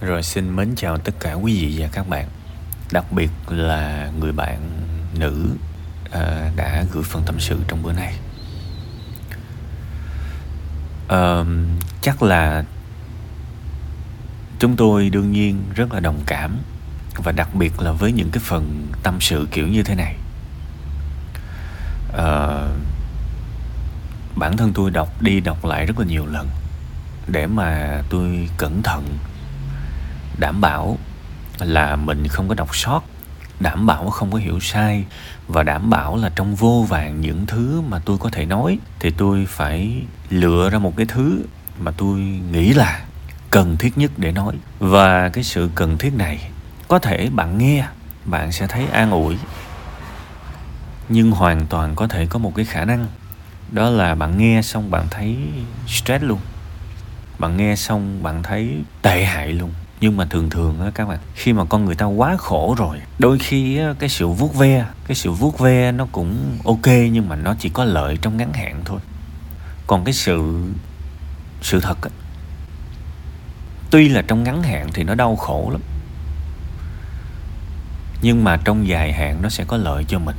Rồi xin mến chào tất cả quý vị và các bạn. Đặc biệt là người bạn nữ uh, đã gửi phần tâm sự trong bữa nay. Uh, Chắc là chúng tôi đương nhiên rất là đồng cảm Và đặc biệt là với những cái phần tâm sự kiểu như thế này. Uh, Bản thân tôi đọc đi đọc lại rất là nhiều lần Để mà tôi cẩn thận đảm bảo là mình không có đọc sót, đảm bảo không có hiểu sai và đảm bảo là trong vô vàng những thứ mà tôi có thể nói thì tôi phải lựa ra một cái thứ mà tôi nghĩ là cần thiết nhất để nói. Và cái sự cần thiết này có thể bạn nghe, bạn sẽ thấy an ủi, nhưng hoàn toàn có thể có một cái khả năng. Đó là bạn nghe xong bạn thấy stress luôn, bạn nghe xong bạn thấy tệ hại luôn nhưng mà thường thường á, các bạn, khi mà con người ta quá khổ rồi, đôi khi cái sự vuốt ve, cái sự vuốt ve nó cũng ok, nhưng mà nó chỉ có lợi trong ngắn hạn thôi. Còn cái sự sự thật á, tuy là trong ngắn hạn thì nó đau khổ lắm, nhưng mà trong dài hạn nó sẽ có lợi cho mình.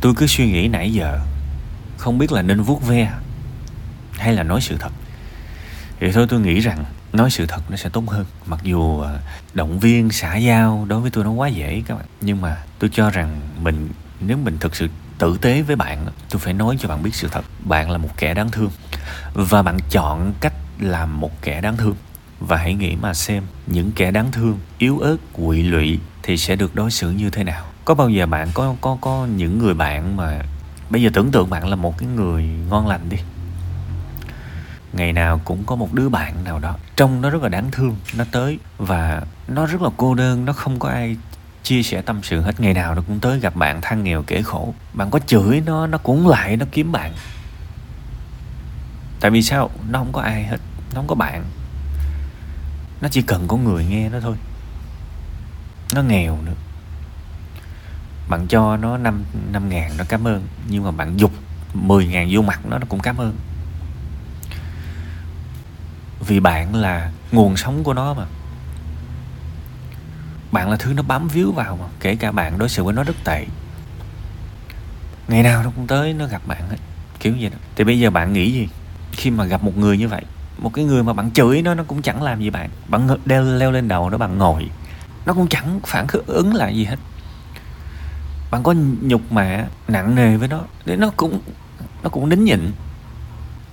Tôi cứ suy nghĩ nãy giờ, không biết là nên vuốt ve hay là nói sự thật. Thì thôi tôi nghĩ rằng nói sự thật nó sẽ tốt hơn. Mặc dù ờ, động viên, xã giao đối với tôi nó quá dễ các bạn. Nhưng mà tôi cho rằng mình, nếu mình thực sự tử tế với bạn tôi phải nói cho bạn biết sự thật. Bạn là một kẻ đáng thương và bạn chọn cách làm một kẻ đáng thương. Và hãy nghĩ mà xem, những kẻ đáng thương, yếu ớt, quỵ lụy thì sẽ được đối xử như thế nào. Có bao giờ bạn có có có những người bạn mà, bây giờ tưởng tượng bạn là một cái người ngon lành đi ngày nào cũng có một đứa bạn nào đó. Trông nó rất là đáng thương, nó tới và nó rất là cô đơn, nó không có ai chia sẻ tâm sự hết. Ngày nào nó cũng tới gặp bạn than nghèo kể khổ. Bạn có chửi nó nó cũng lại, nó kiếm bạn. Tại vì sao? Nó không có ai hết, nó không có bạn. Nó chỉ cần có người nghe nó thôi. Nó nghèo nữa. Bạn cho nó năm năm ngàn nó cảm ơn, nhưng mà bạn dục 10 ngàn vô mặt nó nó cũng cảm ơn vì bạn là nguồn sống của nó mà. Bạn là thứ nó bám víu vào mà, kể cả bạn đối xử với nó rất tệ. Ngày nào nó cũng tới nó gặp bạn hết kiểu vậy đó. Thì bây giờ bạn nghĩ gì? Khi mà gặp một người như vậy, một cái người mà bạn chửi nó nó cũng chẳng làm gì bạn. Bạn đeo, leo lên đầu nó, bạn ngồi. Nó cũng chẳng phản ứng lại gì hết. Bạn có nhục mạ, nặng nề với nó, để nó cũng nó cũng nín nhịn.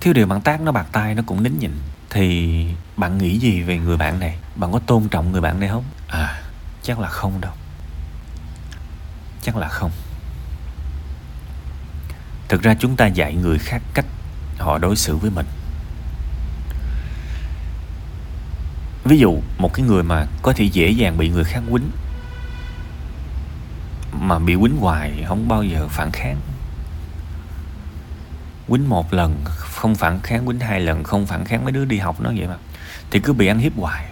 Thiếu điều bạn tác nó, bạc tay nó cũng nín nhịn thì bạn nghĩ gì về người bạn này? Bạn có tôn trọng người bạn này không? À. Chắc là không đâu. Chắc là không. Thực ra chúng ta dạy người khác cách họ đối xử với mình. Ví dụ một cái người mà có thể dễ dàng bị người khác quýnh mà bị quýnh hoài không bao giờ phản kháng quýnh một lần không phản kháng quýnh hai lần không phản kháng mấy đứa đi học nó vậy mà. Thì cứ bị ăn hiếp hoài.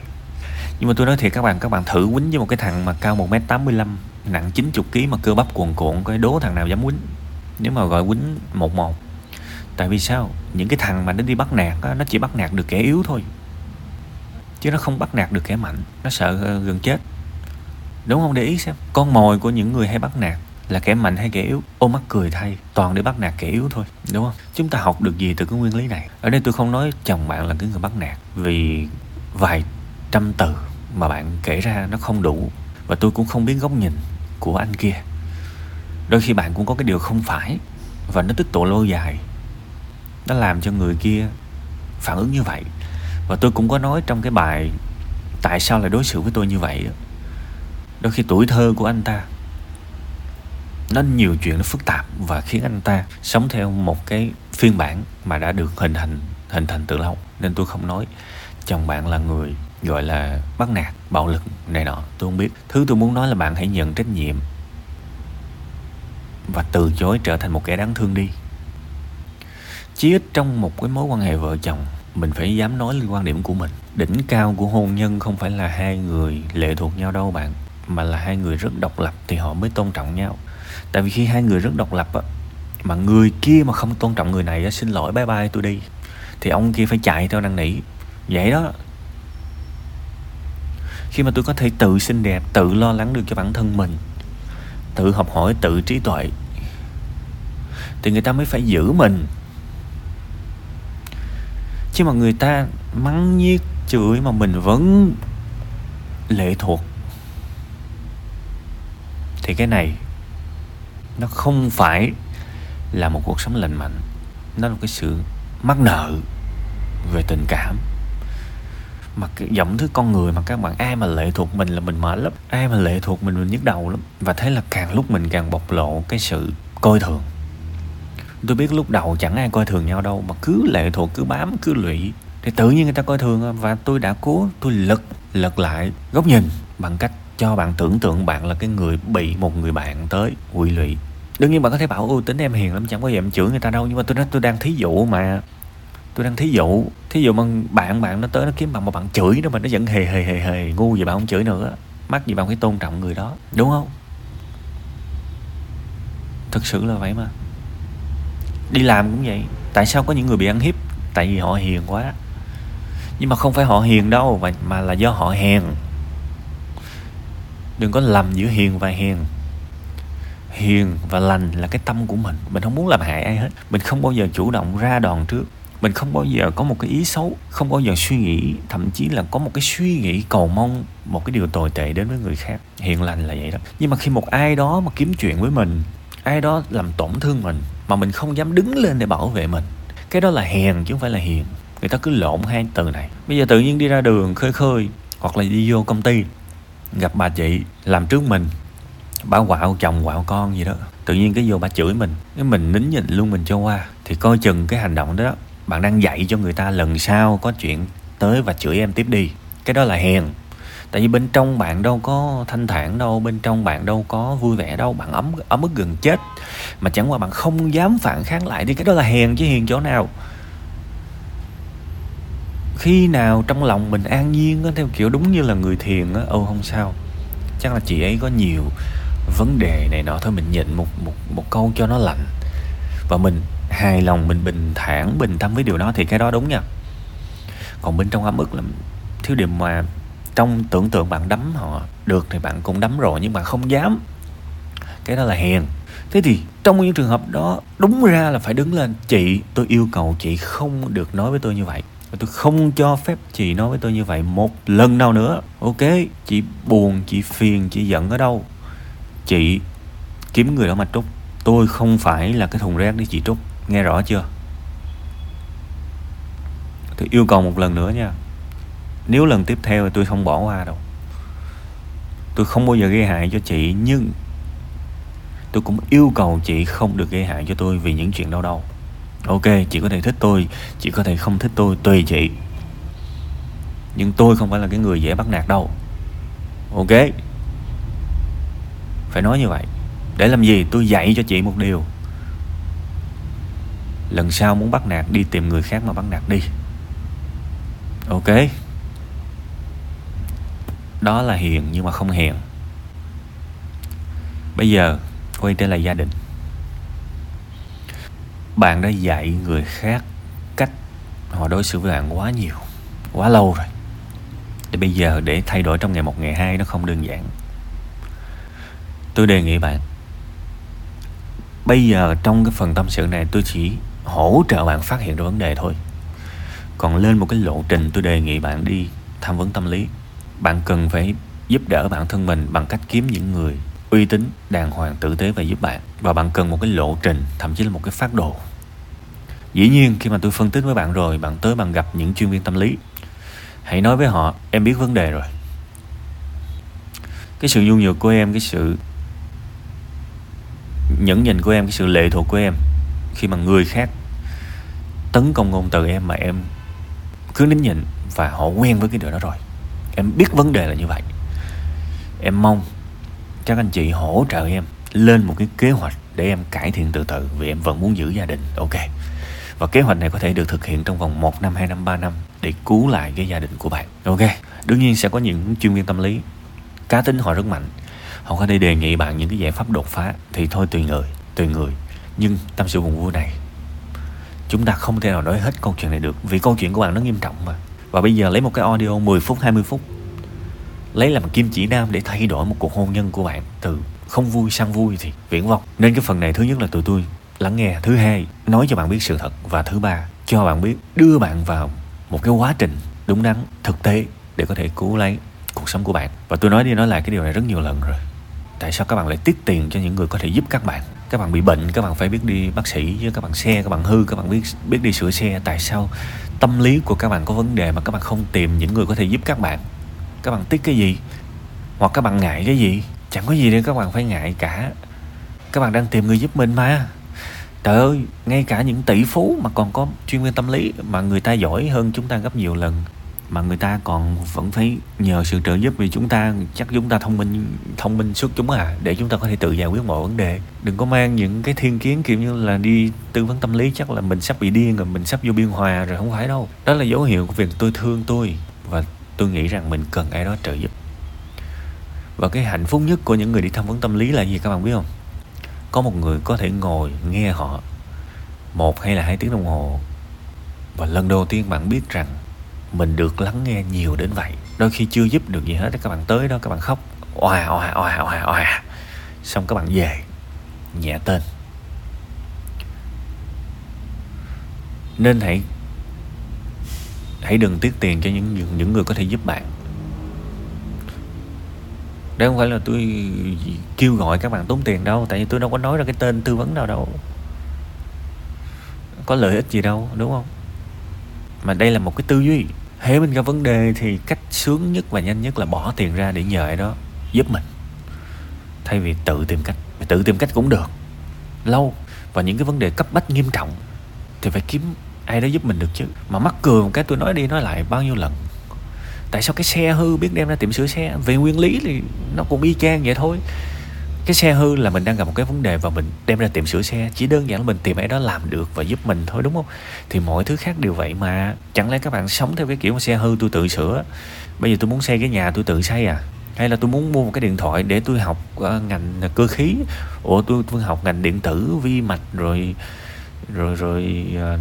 Nhưng mà tôi nói thiệt các bạn các bạn thử quýnh với một cái thằng mà cao 1m85 nặng 90 kg mà cơ bắp cuồn cuộn coi đố thằng nào dám quýnh? Nếu mà gọi quýnh một một. Tại vì sao? Những cái thằng mà nó đi bắt nạt á, nó chỉ bắt nạt được kẻ yếu thôi. Chứ nó không bắt nạt được kẻ mạnh nó sợ ờ, gần chết. Đúng không? Để ý xem con mồi của những người hay bắt nạt là kẻ mạnh hay kẻ yếu? Ô mắt cười thay, toàn để bắt nạt kẻ yếu thôi, đúng không? Chúng ta học được gì từ cái nguyên lý này? Ở đây tôi không nói chồng bạn là cái người bắt nạt, vì vài trăm từ mà bạn kể ra nó không đủ và tôi cũng không biết góc nhìn của anh kia. Đôi khi bạn cũng có cái điều không phải và nó tích tụ lâu dài. Nó làm cho người kia phản ứng như vậy. Và tôi cũng có nói trong cái bài tại sao lại đối xử với tôi như vậy đôi khi tuổi thơ của anh ta nó nhiều chuyện, nó phức tạp và khiến anh ta sống theo một cái phiên bản mà đã được hình thành hình thành từ lâu. Nên tôi không nói chồng bạn là người gọi là bắt nạt, bạo lực này nọ, tôi không biết. Thứ tôi muốn nói là bạn hãy nhận trách nhiệm và từ chối trở thành một kẻ đáng thương đi. Chí ít trong một cái mối quan hệ vợ chồng, mình phải dám nói lên quan điểm của mình. Đỉnh cao của hôn nhân không phải là hai người lệ thuộc nhau đâu bạn mà là hai người rất độc lập thì họ mới tôn trọng nhau. Tại vì khi hai người rất độc lập á, mà người kia mà không tôn trọng người này á, xin lỗi, bye bye, tôi đi. Thì ông kia phải chạy theo năn nỉ vậy đó. Khi mà tôi có thể tự xinh đẹp, tự lo lắng được cho bản thân mình, tự học hỏi, tự trí tuệ, thì người ta mới phải giữ mình. Chứ mà người ta mắng nhiếc chửi mà mình vẫn lệ thuộc thì cái này nó không phải là một cuộc sống lành mạnh. Nó là cái sự mắc nợ về tình cảm. Mà cái giọng thứ con người mà các bạn, ai mà lệ thuộc mình là mình mệt lắm. Ai mà lệ thuộc mình mình nhức đầu lắm. Và thế là càng lúc mình càng bộc lộ cái sự coi thường. Tôi biết lúc đầu chẳng ai coi thường nhau đâu, mà cứ lệ thuộc, cứ bám, cứ lụy, thì tự nhiên người ta coi thường. Và tôi đã cố, tôi lật lật lại góc nhìn bằng cách cho bạn tưởng tượng bạn là cái người bị một người bạn tới quỵ lụy. Đương nhiên bạn có thể bảo ưu tính em hiền lắm chẳng có gì em chửi người ta đâu. Nhưng mà tôi nói tôi đang thí dụ mà. Tôi đang thí dụ. Thí dụ mà bạn bạn nó tới nó kiếm bạn mà bạn chửi nó mà nó vẫn hề hề hề hề ngu gì bạn không chửi nữa mắc gì bạn phải tôn trọng người đó. Đúng không? Thực sự là vậy mà. Đi làm cũng vậy. Tại sao có những người bị ăn hiếp? Tại vì họ hiền quá. Nhưng mà không phải họ hiền đâu mà, mà là do họ hèn đừng có lầm giữa hiền và hiền, hiền và lành là cái tâm của mình. Mình không muốn làm hại ai hết. Mình không bao giờ chủ động ra đòn trước. Mình không bao giờ có một cái ý xấu không bao giờ suy nghĩ thậm chí là có một cái suy nghĩ cầu mong một cái điều tồi tệ đến với người khác. Hiền lành là vậy đó. Nhưng mà khi một ai đó mà kiếm chuyện với mình ai đó làm tổn thương mình mà mình không dám đứng lên để bảo vệ mình cái đó là hèn chứ không phải là hiền. Người ta cứ lộn hai từ này. Bây giờ tự nhiên đi ra đường khơi khơi hoặc là đi vô công ty gặp bà chị làm trước mình. Bà quạo chồng quạo con gì đó. Tự nhiên cái vô bà chửi mình. Cái mình nín nhịn luôn mình cho qua. Thì coi chừng cái hành động đó, bạn đang dạy cho người ta lần sau có chuyện tới và chửi em tiếp đi. Cái đó là hèn. Tại vì bên trong bạn đâu có thanh thản đâu, bên trong bạn đâu có vui vẻ đâu, bạn ấm ấm ức gần chết. Mà chẳng qua bạn không dám phản kháng lại thì cái đó là hèn chứ hiền chỗ nào khi nào trong lòng mình an nhiên á, theo kiểu đúng như là người thiền á, ô, không sao. Chắc là chị ấy có nhiều vấn đề này nọ thôi, mình nhịn một một một câu cho nó lạnh. Và mình hài lòng, mình bình thản, bình tâm với điều đó thì cái đó đúng nha. Còn bên trong ấm ức là thiếu điểm mà trong tưởng tượng bạn đấm họ được thì bạn cũng đấm rồi, nhưng bạn không dám. Cái đó là hèn thế thì trong những trường hợp đó, đúng ra là phải đứng lên, chị, tôi yêu cầu chị không được nói với tôi như vậy và tôi không cho phép chị nói với tôi như vậy một lần nào nữa. Ok, chị buồn, chị phiền, chị giận ở đâu? Chị kiếm người đó mà trút tôi không phải là cái thùng rác để chị trút nghe rõ chưa? Tôi yêu cầu một lần nữa nha. Nếu lần tiếp theo thì tôi không bỏ qua đâu. Tôi không bao giờ gây hại cho chị, nhưng tôi cũng yêu cầu chị không được gây hại cho tôi vì những chuyện đau đau ok, chị có thể thích tôi, chị có thể không thích tôi, tùy chị. Nhưng tôi không phải là cái người dễ bắt nạt đâu. Ok. Phải nói như vậy. Để làm gì? Tôi dạy cho chị một điều. Lần sau muốn bắt nạt, đi tìm người khác mà bắt nạt đi. Ok. Đó là hiền nhưng mà không hiền. bây giờ, quay trở lại gia đình bạn đã dạy người khác cách họ đối xử với bạn quá nhiều, quá lâu rồi. Thì bây giờ để thay đổi trong ngày một, ngày hai nó không đơn giản. Tôi đề nghị bạn, bây giờ trong cái phần tâm sự này tôi chỉ hỗ trợ bạn phát hiện ra vấn đề thôi. Còn lên một cái lộ trình, tôi đề nghị bạn đi tham vấn tâm lý. Bạn cần phải giúp đỡ bản thân mình bằng cách kiếm những người uy tín đàng hoàng, tử tế và giúp bạn. Và bạn cần một cái lộ trình, thậm chí là một cái phát đồ. Dĩ nhiên, khi mà tôi phân tích với bạn rồi, bạn tới bạn gặp những chuyên viên tâm lý, hãy nói với họ, em biết vấn đề rồi. Cái sự nhu nhược của em, cái sự nhẫn nhịn của em, cái sự lệ thuộc của em, khi mà người khác tấn công ngôn từ em mà em cứ nín nhịn và họ quen với cái điều đó rồi. Em biết vấn đề là như vậy. Em mong các anh chị hỗ trợ em lên một cái kế hoạch để em cải thiện từ từ vì em vẫn muốn giữ gia đình ok và kế hoạch này có thể được thực hiện trong vòng 1 năm, 2 năm, 3 năm để cứu lại cái gia đình của bạn. Ok. Đương nhiên sẽ có những chuyên viên tâm lý cá tính họ rất mạnh. Họ có thể đề nghị bạn những cái giải pháp đột phá thì thôi tùy người, tùy người. Nhưng tâm sự buồn vui này chúng ta không thể nào nói hết câu chuyện này được vì câu chuyện của bạn nó nghiêm trọng mà. Và bây giờ lấy một cái audio 10 phút 20 phút lấy làm kim chỉ nam để thay đổi một cuộc hôn nhân của bạn, từ không vui sang vui thì viễn vông. Nên cái phần này thứ nhất là tụi tôi lắng nghe. Thứ hai, nói cho bạn biết sự thật. Và thứ ba, cho bạn biết, đưa bạn vào một cái quá trình đúng đắn, thực tế để có thể cứu lấy cuộc sống của bạn. Và tôi nói đi nói lại cái điều này rất nhiều lần rồi. Tại sao các bạn lại tiết tiền cho những người có thể giúp các bạn? Các bạn bị bệnh, các bạn phải biết đi bác sĩ với các bạn xe, các bạn hư, các bạn biết biết đi sửa xe. Tại sao tâm lý của các bạn có vấn đề mà các bạn không tìm những người có thể giúp các bạn? Các bạn tiếc cái gì? Hoặc các bạn ngại cái gì? Chẳng có gì để các bạn phải ngại cả. Các bạn đang tìm người giúp mình mà. Trời ơi, ngay cả những tỷ phú mà còn có chuyên viên tâm lý mà người ta giỏi hơn chúng ta gấp nhiều lần, mà người ta còn vẫn phải nhờ sự trợ giúp vì chúng ta, chắc chúng ta thông minh thông minh suốt chúng à để chúng ta có thể tự giải quyết mọi vấn đề. Đừng có mang những cái thiên kiến kiểu như là đi tư vấn tâm lý, chắc là mình sắp bị điên rồi, mình sắp vô biên hòa rồi, không phải đâu. Đó là dấu hiệu của việc tôi thương tôi và tôi nghĩ rằng mình cần ai đó trợ giúp. Và cái hạnh phúc nhất của những người đi tham vấn tâm lý là gì các bạn biết không? Có một người có thể ngồi nghe họ một hay là hai tiếng đồng hồ. Và lần đầu tiên bạn biết rằng mình được lắng nghe nhiều đến vậy. Đôi khi chưa giúp được gì hết các bạn tới đó, các bạn khóc. Oà oà oà oà oà. Xong các bạn về, nhẹ tên. Nên hãy hãy đừng tiếc tiền cho những những, người có thể giúp bạn. Đây không phải là tôi kêu gọi các bạn tốn tiền đâu tại vì tôi đâu có nói ra cái tên tư vấn nào đâu. Có lợi ích gì đâu đúng không? Mà đây là một cái tư duy. Hễ mình gặp vấn đề thì cách sướng nhất và nhanh nhất là bỏ tiền ra để nhờ ai đó giúp mình. Thay vì tự tìm cách tự tìm cách cũng được. Lâu. Và những cái vấn đề cấp bách nghiêm trọng thì phải kiếm ai đó giúp mình được chứ? Mà mắc cười một cái tôi nói đi nói lại bao nhiêu lần. Tại sao cái xe hư biết đem ra tiệm sửa xe? Về nguyên lý thì nó cũng y chang vậy thôi. Cái xe hư là mình đang gặp một cái vấn đề và mình đem ra tiệm sửa xe. Chỉ đơn giản là mình tìm ai đó làm được và giúp mình thôi đúng không? Thì mọi thứ khác đều vậy mà. Chẳng lẽ các bạn sống theo cái kiểu mà xe hư tôi tự sửa? Bây giờ tôi muốn xây cái nhà tôi tự xây à? Hay là tôi muốn mua một cái điện thoại để tôi học uh, ngành cơ khí? Ủa tôi tôi học ngành điện tử vi mạch rồi rồi rồi uh,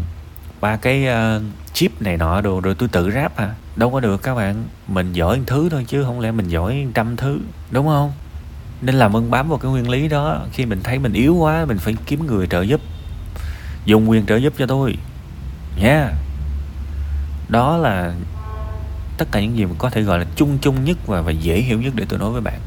ba cái uh, chip này nọ đồ rồi tôi tự ráp à đâu có được các bạn. Mình giỏi một thứ thôi chứ không lẽ mình giỏi trăm thứ đúng không? Nên làm ơn bám vào cái nguyên lý đó. Khi mình thấy mình yếu quá mình phải kiếm người trợ giúp. Dùng quyền trợ giúp cho tôi. Nha. Yeah. đó là tất cả những gì mà có thể gọi là chung chung nhất và và dễ hiểu nhất để tôi nói với bạn.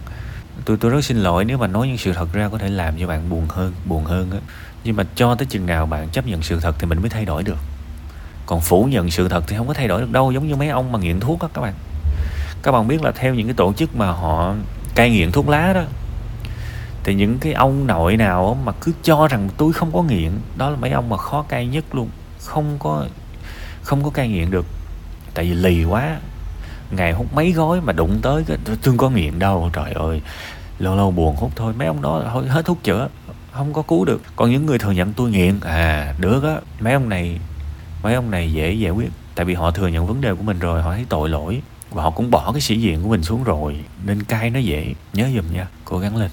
Tôi tôi rất xin lỗi nếu mà nói những sự thật ra có thể làm cho bạn buồn hơn buồn hơn á. Nhưng mà cho tới chừng nào bạn chấp nhận sự thật thì mình mới thay đổi được còn phủ nhận sự thật thì không có thay đổi được đâu, giống như mấy ông mà nghiện thuốc á, các bạn. Các bạn biết là theo những cái tổ chức mà họ cai nghiện thuốc lá đó, thì những cái ông nội nào mà cứ cho rằng tôi không có nghiện, đó là mấy ông mà khó cai nhất luôn, không có không có cai nghiện được. Tại vì lì quá, ngày hút mấy gói mà đụng tới cái, tôi có nghiện đâu, trời ơi, lâu lâu buồn hút thôi. Mấy ông đó thôi, hết thuốc chữa, không có cứu được. Còn những người thừa nhận tôi nghiện à được á, mấy ông này mấy ông này dễ giải quyết, tại vì họ thừa nhận vấn đề của mình rồi, họ thấy tội lỗi, và họ cũng bỏ cái sĩ diện của mình xuống rồi. Nên cai nó dễ, nhớ giùm nha. Cố gắng lên.